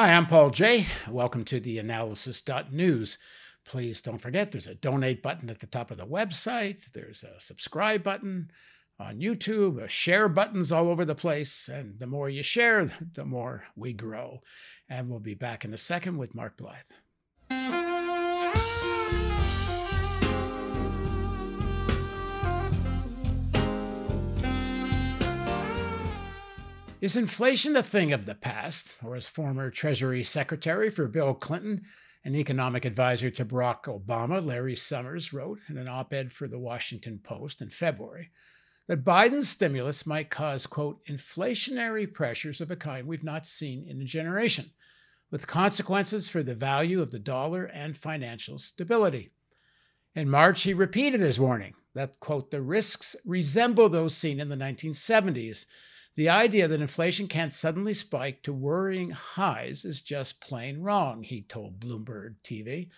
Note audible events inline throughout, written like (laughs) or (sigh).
Hi, I'm Paul Jay. Welcome to the analysis.news. Please don't forget there's a donate button at the top of the website, there's a subscribe button on YouTube, a share buttons all over the place. And the more you share, the more we grow. And we'll be back in a second with Mark Blyth. Is inflation a thing of the past? Or as former Treasury Secretary for Bill Clinton and economic advisor to Barack Obama, Larry Summers, wrote in an op ed for the Washington Post in February that Biden's stimulus might cause, quote, inflationary pressures of a kind we've not seen in a generation, with consequences for the value of the dollar and financial stability. In March, he repeated his warning that, quote, the risks resemble those seen in the 1970s the idea that inflation can't suddenly spike to worrying highs is just plain wrong, he told Bloomberg TV.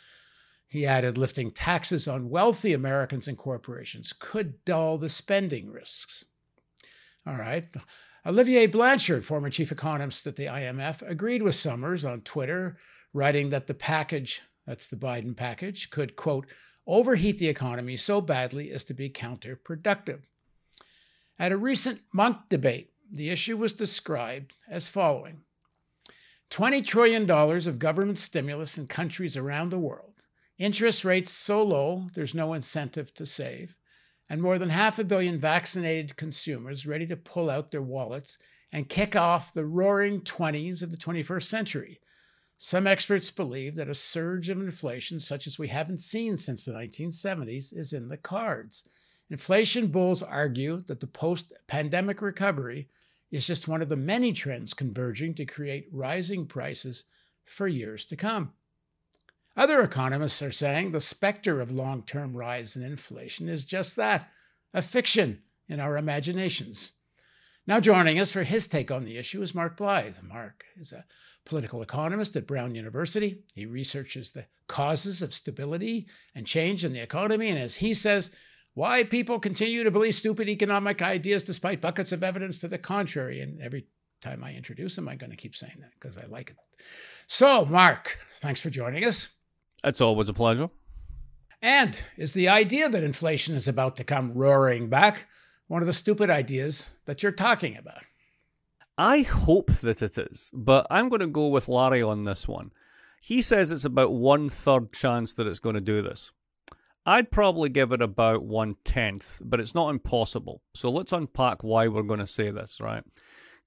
He added lifting taxes on wealthy Americans and corporations could dull the spending risks. All right. Olivier Blanchard, former chief economist at the IMF, agreed with Summers on Twitter, writing that the package, that's the Biden package, could, quote, overheat the economy so badly as to be counterproductive. At a recent Munk debate, the issue was described as following $20 trillion of government stimulus in countries around the world, interest rates so low there's no incentive to save, and more than half a billion vaccinated consumers ready to pull out their wallets and kick off the roaring 20s of the 21st century. Some experts believe that a surge of inflation, such as we haven't seen since the 1970s, is in the cards. Inflation bulls argue that the post pandemic recovery is just one of the many trends converging to create rising prices for years to come. Other economists are saying the specter of long term rise in inflation is just that a fiction in our imaginations. Now, joining us for his take on the issue is Mark Blyth. Mark is a political economist at Brown University. He researches the causes of stability and change in the economy. And as he says, why people continue to believe stupid economic ideas despite buckets of evidence to the contrary. And every time I introduce them, I'm going to keep saying that because I like it. So, Mark, thanks for joining us. It's always a pleasure. And is the idea that inflation is about to come roaring back one of the stupid ideas that you're talking about? I hope that it is, but I'm going to go with Larry on this one. He says it's about one third chance that it's going to do this. I'd probably give it about one tenth, but it's not impossible. So let's unpack why we're going to say this, right?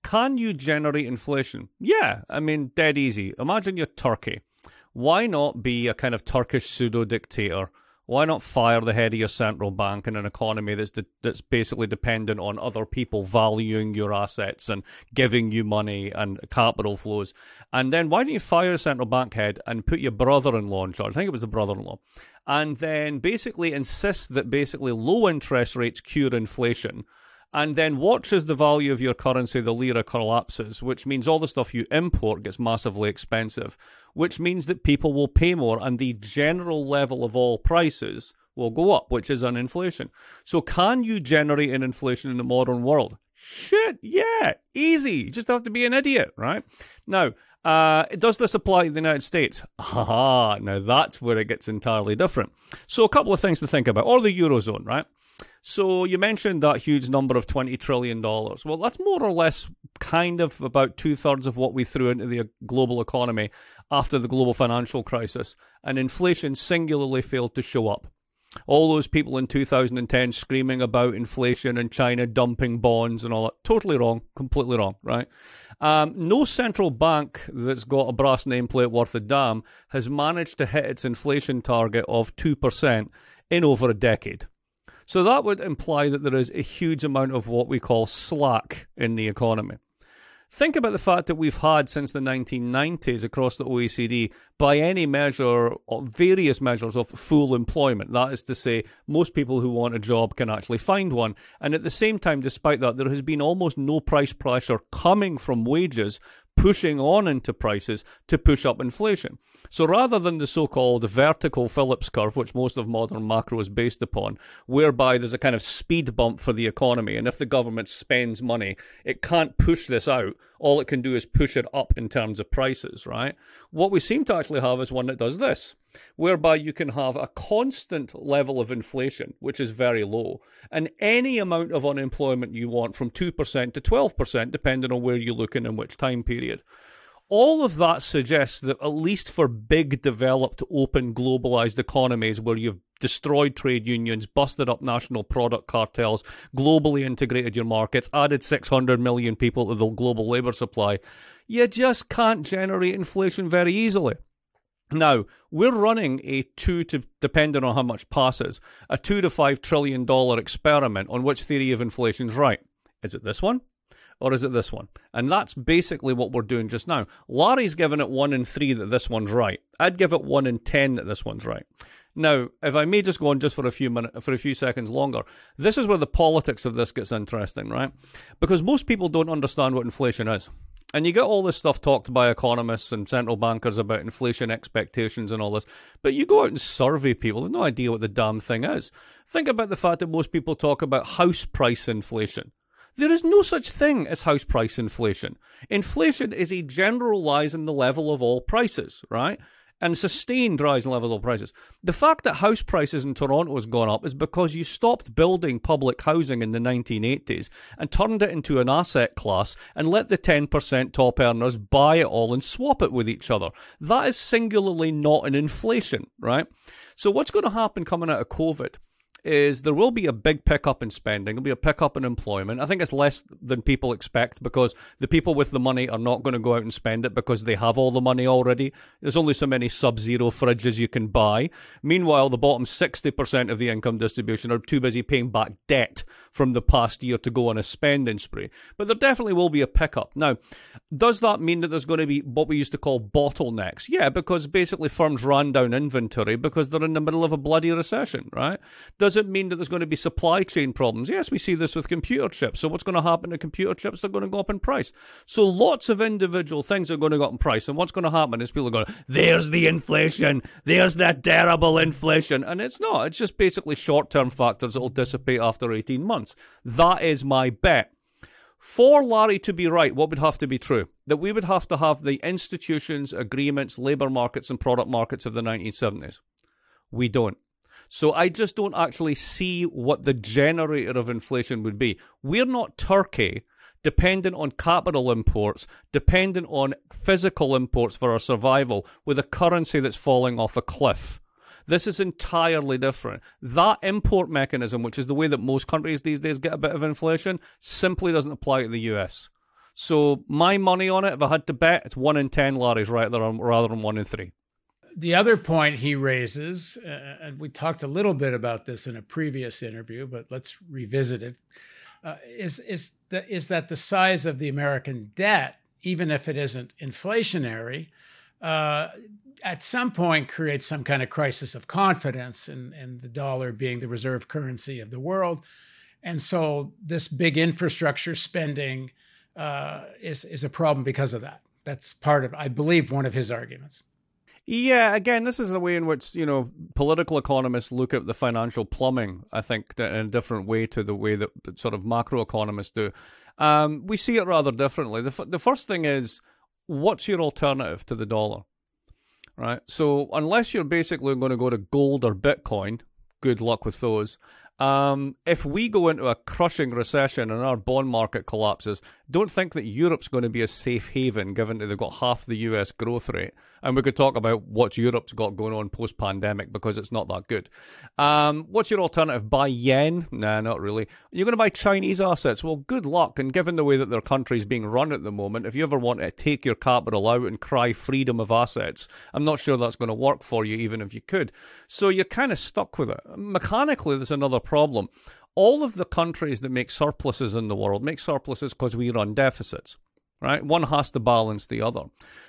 Can you generate inflation? Yeah, I mean, dead easy. Imagine you're Turkey. Why not be a kind of Turkish pseudo dictator? Why not fire the head of your central bank in an economy that's de- that's basically dependent on other people valuing your assets and giving you money and capital flows? And then why don't you fire a central bank head and put your brother-in-law in charge? I think it was the brother-in-law and then basically insist that basically low interest rates cure inflation and then watch as the value of your currency, the lira, collapses, which means all the stuff you import gets massively expensive, which means that people will pay more and the general level of all prices will go up, which is an inflation. So, can you generate an inflation in the modern world? Shit, yeah, easy. You just have to be an idiot, right? Now, uh, does this apply to the United States? Aha, now that's where it gets entirely different. So, a couple of things to think about, or the Eurozone, right? So, you mentioned that huge number of $20 trillion. Well, that's more or less kind of about two thirds of what we threw into the global economy after the global financial crisis, and inflation singularly failed to show up. All those people in 2010 screaming about inflation and China dumping bonds and all that, totally wrong, completely wrong, right? Um, no central bank that's got a brass nameplate worth a damn has managed to hit its inflation target of 2% in over a decade. So that would imply that there is a huge amount of what we call slack in the economy. Think about the fact that we've had since the 1990s across the OECD, by any measure, or various measures of full employment. That is to say, most people who want a job can actually find one. And at the same time, despite that, there has been almost no price pressure coming from wages pushing on into prices to push up inflation. So rather than the so called vertical Phillips curve, which most of modern macro is based upon, whereby there's a kind of speed bump for the economy, and if the government spends money, it can't push this out all it can do is push it up in terms of prices, right? What we seem to actually have is one that does this, whereby you can have a constant level of inflation, which is very low, and any amount of unemployment you want from 2% to 12%, depending on where you look and which time period. All of that suggests that, at least for big, developed, open, globalized economies where you've destroyed trade unions, busted up national product cartels, globally integrated your markets, added 600 million people to the global labor supply, you just can't generate inflation very easily. Now, we're running a two to, depending on how much passes, a two to five trillion dollar experiment on which theory of inflation is right. Is it this one? or is it this one? And that's basically what we're doing just now. Larry's given it one in three that this one's right. I'd give it one in ten that this one's right. Now, if I may just go on just for a few minutes, for a few seconds longer, this is where the politics of this gets interesting, right? Because most people don't understand what inflation is. And you get all this stuff talked by economists and central bankers about inflation expectations and all this. But you go out and survey people, they have no idea what the damn thing is. Think about the fact that most people talk about house price inflation. There is no such thing as house price inflation. Inflation is a general rise in the level of all prices, right? And sustained rise in level of prices. The fact that house prices in Toronto has gone up is because you stopped building public housing in the 1980s and turned it into an asset class and let the 10% top earners buy it all and swap it with each other. That is singularly not an inflation, right? So, what's going to happen coming out of COVID? Is there will be a big pickup in spending. There'll be a pickup in employment. I think it's less than people expect because the people with the money are not going to go out and spend it because they have all the money already. There's only so many sub zero fridges you can buy. Meanwhile, the bottom 60% of the income distribution are too busy paying back debt from the past year to go on a spending spree. But there definitely will be a pickup. Now, does that mean that there's going to be what we used to call bottlenecks? Yeah, because basically firms ran down inventory because they're in the middle of a bloody recession, right? Does it mean that there's going to be supply chain problems? Yes, we see this with computer chips. So what's going to happen to computer chips? They're going to go up in price. So lots of individual things are going to go up in price. And what's going to happen is people are going, there's the inflation. There's that terrible inflation. And it's not. It's just basically short-term factors that will dissipate after 18 months. That is my bet. For Larry to be right, what would have to be true? That we would have to have the institutions, agreements, labour markets, and product markets of the 1970s. We don't. So I just don't actually see what the generator of inflation would be. We're not Turkey, dependent on capital imports, dependent on physical imports for our survival, with a currency that's falling off a cliff. This is entirely different. That import mechanism, which is the way that most countries these days get a bit of inflation, simply doesn't apply to the US. So my money on it, if I had to bet, it's one in ten Larry's right there rather than one in three. The other point he raises, uh, and we talked a little bit about this in a previous interview, but let's revisit it, uh, is is that is that the size of the American debt, even if it isn't inflationary, uh, at some point creates some kind of crisis of confidence and, and the dollar being the reserve currency of the world. And so this big infrastructure spending uh, is, is a problem because of that. That's part of, I believe, one of his arguments. Yeah, again, this is the way in which you know political economists look at the financial plumbing. I think in a different way to the way that sort of macroeconomists do. Um, we see it rather differently. The f- the first thing is, what's your alternative to the dollar? right? So unless you're basically going to go to gold or Bitcoin, good luck with those. Um, if we go into a crushing recession and our bond market collapses, don't think that Europe's going to be a safe haven given that they've got half the US growth rate. And we could talk about what Europe's got going on post pandemic because it's not that good. Um, what's your alternative? Buy yen? Nah, not really. You're going to buy Chinese assets? Well, good luck. And given the way that their country's being run at the moment, if you ever want to take your capital out and cry freedom of assets, I'm not sure that's going to work for you, even if you could. So you're kind of stuck with it. Mechanically, there's another problem all of the countries that make surpluses in the world make surpluses because we run deficits right? One has to balance the other.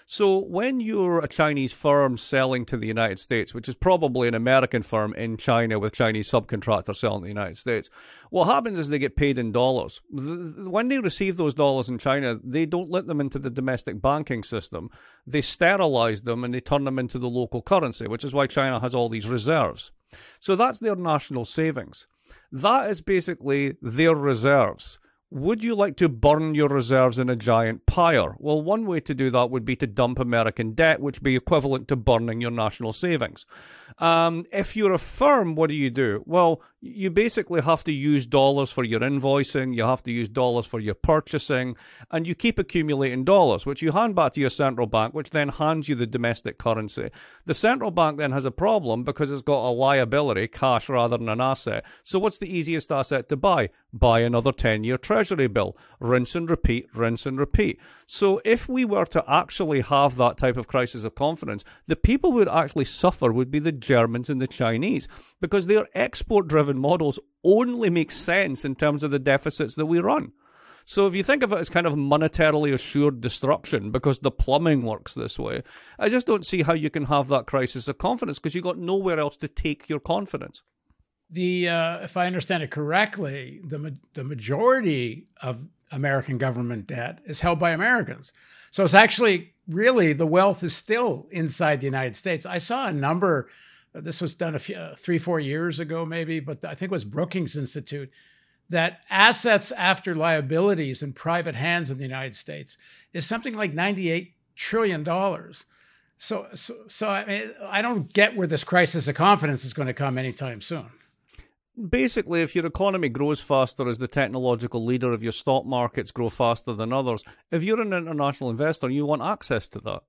So when you're a Chinese firm selling to the United States, which is probably an American firm in China with Chinese subcontractors selling to the United States, what happens is they get paid in dollars. When they receive those dollars in China, they don't let them into the domestic banking system. They sterilize them and they turn them into the local currency, which is why China has all these reserves. So that's their national savings. That is basically their reserves Would you like to burn your reserves in a giant pyre? Well, one way to do that would be to dump American debt, which would be equivalent to burning your national savings. Um, if you're a firm, what do you do? Well, you basically have to use dollars for your invoicing, you have to use dollars for your purchasing, and you keep accumulating dollars, which you hand back to your central bank, which then hands you the domestic currency. The central bank then has a problem because it's got a liability, cash rather than an asset. So, what's the easiest asset to buy? Buy another 10 year treasury bill. Rinse and repeat, rinse and repeat. So, if we were to actually have that type of crisis of confidence, the people who would actually suffer would be the Germans and the Chinese because they're export driven models only make sense in terms of the deficits that we run. So if you think of it as kind of monetarily assured destruction because the plumbing works this way, I just don't see how you can have that crisis of confidence because you've got nowhere else to take your confidence. The uh, if I understand it correctly, the the majority of American government debt is held by Americans. So it's actually really the wealth is still inside the United States. I saw a number this was done a few, uh, three, four years ago, maybe, but I think it was Brookings Institute, that assets after liabilities in private hands in the United States is something like $98 trillion. So, so, so I, mean, I don't get where this crisis of confidence is going to come anytime soon. Basically, if your economy grows faster as the technological leader, if your stock markets grow faster than others, if you're an international investor, you want access to that.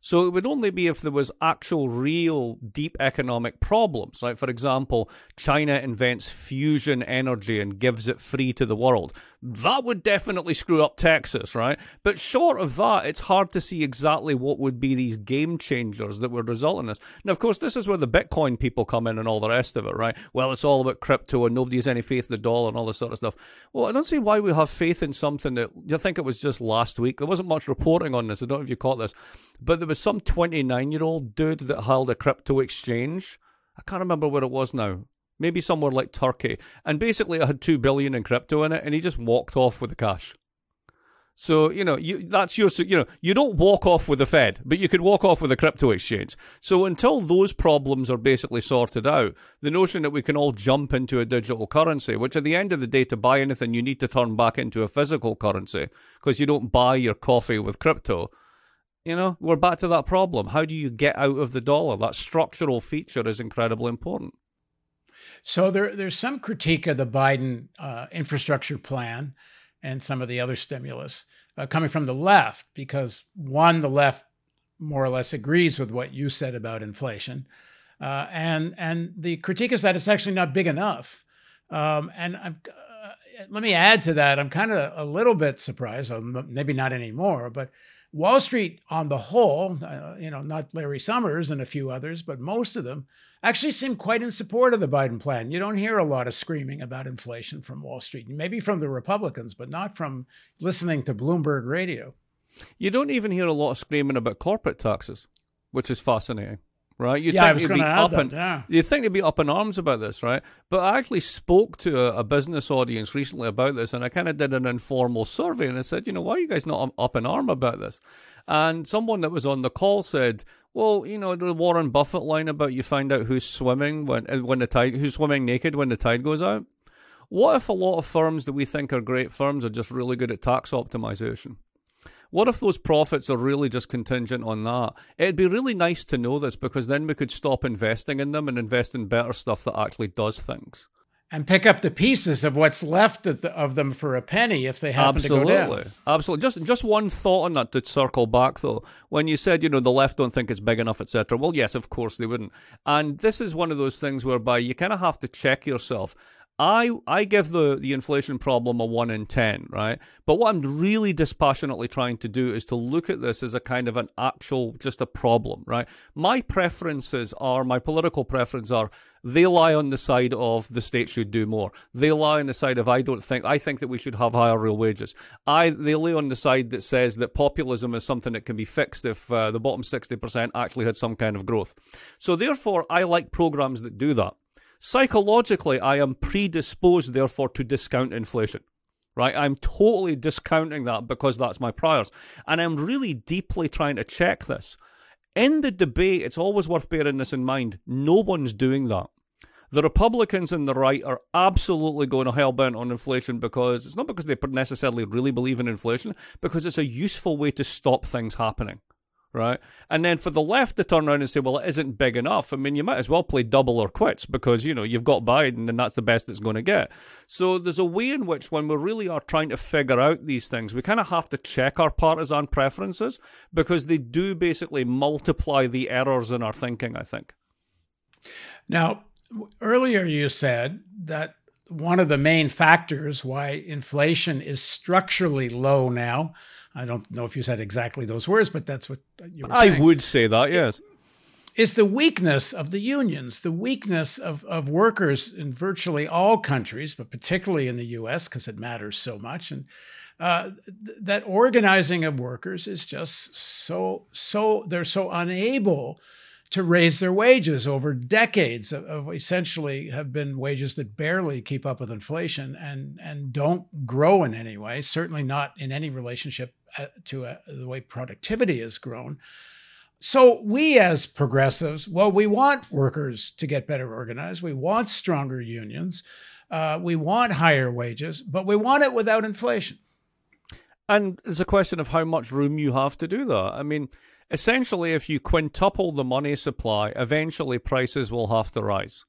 So it would only be if there was actual, real, deep economic problems. Like, for example, China invents fusion energy and gives it free to the world that would definitely screw up Texas, right? But short of that, it's hard to see exactly what would be these game changers that would result in this. Now, of course, this is where the Bitcoin people come in and all the rest of it, right? Well, it's all about crypto and nobody has any faith in the dollar and all this sort of stuff. Well, I don't see why we have faith in something that you think it was just last week. There wasn't much reporting on this. I don't know if you caught this, but there was some 29 year old dude that held a crypto exchange. I can't remember where it was now maybe somewhere like Turkey, and basically it had two billion in crypto in it, and he just walked off with the cash. So you know, you that's your you know, you don't walk off with the Fed, but you could walk off with a crypto exchange. So until those problems are basically sorted out, the notion that we can all jump into a digital currency, which at the end of the day, to buy anything, you need to turn back into a physical currency because you don't buy your coffee with crypto. You know, we're back to that problem. How do you get out of the dollar? That structural feature is incredibly important. So there, there's some critique of the Biden uh, infrastructure plan and some of the other stimulus uh, coming from the left because one, the left more or less agrees with what you said about inflation, uh, and and the critique is that it's actually not big enough. Um, and I'm, uh, let me add to that, I'm kind of a little bit surprised, maybe not anymore, but Wall Street on the whole, uh, you know, not Larry Summers and a few others, but most of them actually seem quite in support of the Biden plan. You don't hear a lot of screaming about inflation from Wall Street, maybe from the Republicans, but not from listening to Bloomberg radio. You don't even hear a lot of screaming about corporate taxes, which is fascinating right? You'd yeah, think I was going to add that. In, yeah. You'd think they'd be up in arms about this, right? But I actually spoke to a, a business audience recently about this, and I kind of did an informal survey, and I said, you know, why are you guys not up in arm about this? And someone that was on the call said, well, you know, the Warren Buffett line about you find out who's swimming when uh, when the tide who's swimming naked when the tide goes out. What if a lot of firms that we think are great firms are just really good at tax optimization? What if those profits are really just contingent on that? It'd be really nice to know this because then we could stop investing in them and invest in better stuff that actually does things and pick up the pieces of what's left of, the, of, them for a penny if they happen Absolutely. to go down. Absolutely. Just just one thought on that to circle back though. When you said, you know, the left don't think it's big enough, etc. Well, yes, of course they wouldn't. And this is one of those things whereby you kind of have to check yourself. I I give the the inflation problem a one in ten, right? But what I'm really dispassionately trying to do is to look at this as a kind of an actual just a problem, right? My preferences are my political preferences are they lie on the side of the state should do more. They lie on the side of I don't think I think that we should have higher real wages. I they lay on the side that says that populism is something that can be fixed if uh, the bottom sixty percent actually had some kind of growth. So therefore, I like programs that do that. Psychologically, I am predisposed, therefore, to discount inflation. Right? I'm totally discounting that because that's my priors. And I'm really deeply trying to check this. In the debate, it's always worth bearing this in mind. No one's doing that. The Republicans and the right are absolutely going to hell bent on inflation because it's not because they necessarily really believe in inflation, because it's a useful way to stop things happening right? And then for the left to turn around and say, well, it isn't big enough. I mean, you might as well play double or quits because, you know, you've got Biden and that's the best it's going to get. So there's a way in which when we really are trying to figure out these things, we kind of have to check our partisan preferences because they do basically multiply the errors in our thinking, I think. Now, earlier you said that one of the main factors why inflation is structurally low now I don't know if you said exactly those words, but that's what you were saying. I would say that, yes. Is the weakness of the unions, the weakness of, of workers in virtually all countries, but particularly in the US, because it matters so much. And uh, th- that organizing of workers is just so, so, they're so unable to raise their wages over decades of, of, essentially have been wages that barely keep up with inflation and and don't grow in any way certainly not in any relationship uh, to uh, the way productivity has grown. So we as progressives well we want workers to get better organized. We want stronger unions. Uh, we want higher wages but we want it without inflation. And it's a question of how much room you have to do that. I mean Essentially, if you quintuple the money supply, eventually prices will have to rise.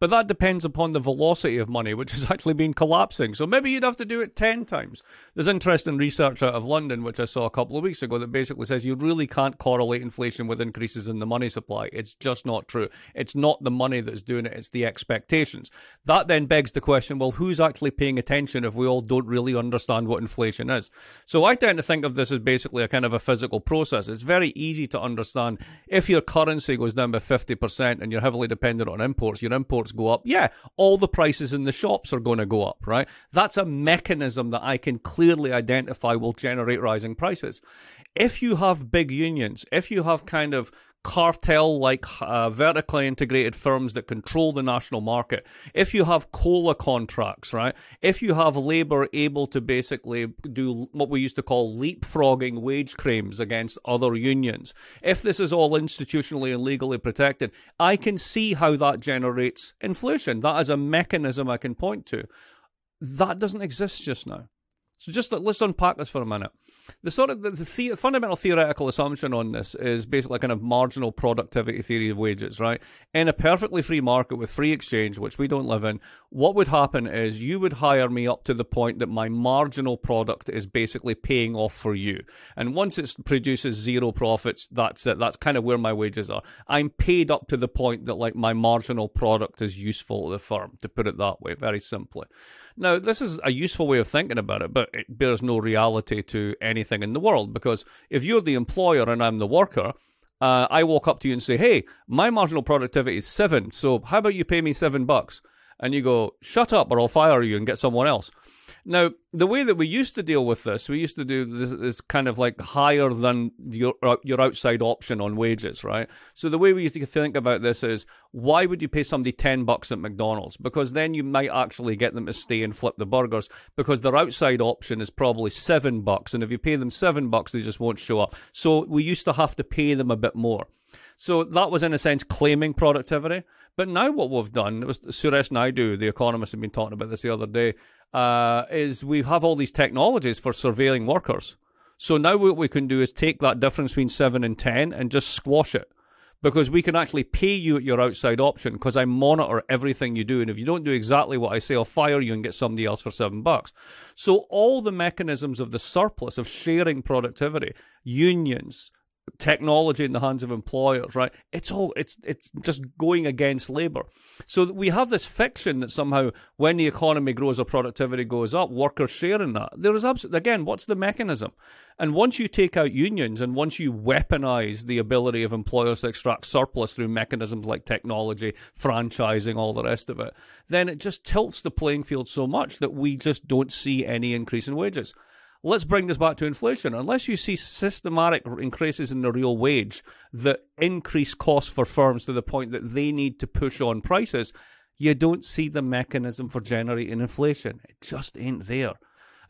But that depends upon the velocity of money, which has actually been collapsing. So maybe you'd have to do it 10 times. There's interesting research out of London, which I saw a couple of weeks ago, that basically says you really can't correlate inflation with increases in the money supply. It's just not true. It's not the money that's doing it, it's the expectations. That then begs the question well, who's actually paying attention if we all don't really understand what inflation is? So I tend to think of this as basically a kind of a physical process. It's very easy to understand if your currency goes down by 50% and you're heavily dependent on imports, your imports go up, yeah, all the prices in the shops are going to go up, right? That's a mechanism that I can clearly identify will generate rising prices. If you have big unions, if you have kind of cartel like uh, vertically integrated firms that control the national market, if you have COLA contracts, right, if you have labor able to basically do what we used to call leapfrogging wage claims against other unions, if this is all institutionally and legally protected, I can see how that generates inflation. That is a mechanism I can point to. That doesn't exist just now. So just let's unpack this for a minute. The sort of the, the, the, fundamental theoretical assumption on this is basically kind of marginal productivity theory of wages, right? In a perfectly free market with free exchange, which we don't live in, what would happen is you would hire me up to the point that my marginal product is basically paying off for you. And once it produces zero profits, that's it. That's kind of where my wages are. I'm paid up to the point that like my marginal product is useful to the firm, to put it that way, very simply. Now, this is a useful way of thinking about it, but it bears no reality to anything in the world because if you're the employer and I'm the worker, uh, I walk up to you and say, "Hey, my marginal productivity is seven, so how about you pay me seven bucks?" And you go, "Shut up, or I'll fire you and get someone else." Now, the way that we used to deal with this, we used to do this, this kind of like higher than your uh, your outside option on wages, right? So the way we used to think about this is, why would you pay somebody ten bucks at McDonald's? Because then you might actually get them to stay and flip the burgers, because their outside option is probably seven bucks, and if you pay them seven bucks, they just won't show up. So we used to have to pay them a bit more. So that was in a sense claiming productivity. But now what we've done, it was Suresh Naidu, the economist, had been talking about this the other day uh, is we have all these technologies for surveilling workers. So now what we can do is take that difference between 7 and 10 and just squash it. Because we can actually pay you at your outside option because I monitor everything you do. And if you don't do exactly what I say, I'll fire you and get somebody else for seven bucks. So all the mechanisms of the surplus of sharing productivity, unions, technology in the hands of employers, right? It's all it's it's just going against labor. So we have this fiction that somehow when the economy grows or productivity goes up, workers share in that. There is absolutely again, what's the mechanism? And once you take out unions and once you weaponize the ability of employers to extract surplus through mechanisms like technology, franchising, all the rest of it, then it just tilts the playing field so much that we just don't see any increase in wages let's bring this back to inflation. Unless you see systematic increases in the real wage that increase costs for firms to the point that they need to push on prices, you don't see the mechanism for generating inflation. It just ain't there.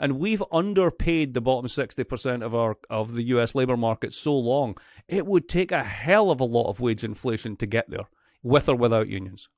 And we've underpaid the bottom 60% of our of the US labor market so long. It would take a hell of a lot of wage inflation to get there, with or without unions.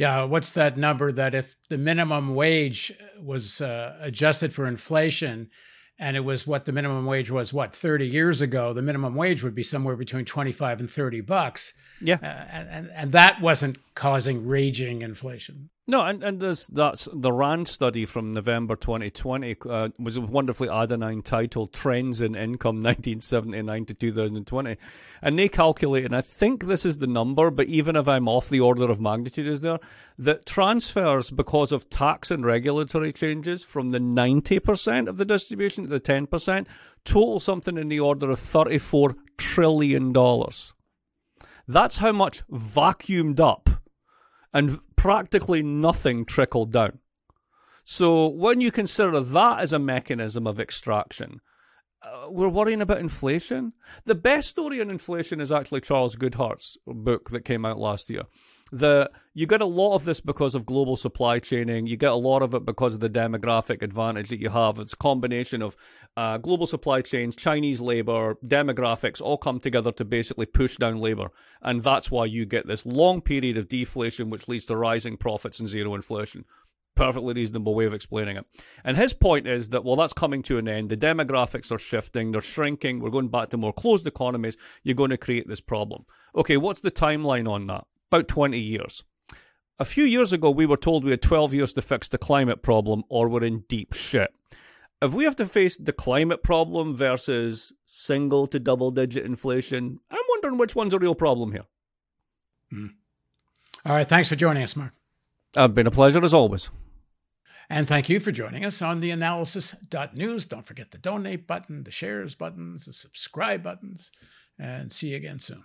Yeah, what's that number that if the minimum wage was uh, adjusted for inflation and it was what the minimum wage was what 30 years ago, the minimum wage would be somewhere between 25 and 30 bucks. Yeah. Uh, and and that wasn't causing raging inflation. No, and, and there's that's the RAND study from November 2020 uh, was a wonderfully adenine titled Trends in Income (laughs) 1979 to 2020. And they calculate, and I think this is the number, but even if I'm off the order of magnitude is there, that transfers because of tax and regulatory changes from the 90% of the distribution to the 10% total something in the order of $34 trillion. That's how much vacuumed up and practically nothing trickled down. So when you consider that as a mechanism of extraction, uh, we're worrying about inflation. The best story on inflation is actually Charles Goodhart's book that came out last year. The you get a lot of this because of global supply chaining. You get a lot of it because of the demographic advantage that you have. It's a combination of uh, global supply chains, Chinese labor, demographics all come together to basically push down labor, and that's why you get this long period of deflation, which leads to rising profits and zero inflation perfectly reasonable way of explaining it. And his point is that, well, that's coming to an end. The demographics are shifting, they're shrinking, we're going back to more closed economies. You're going to create this problem. Okay, what's the timeline on that? About 20 years. A few years ago, we were told we had 12 years to fix the climate problem or we're in deep shit. If we have to face the climate problem versus single to double digit inflation, I'm wondering which one's a real problem here. Mm. All right. Thanks for joining us, Mark. It's been a pleasure as always. And thank you for joining us on the analysis.news. Don't forget the donate button, the shares buttons, the subscribe buttons, and see you again soon.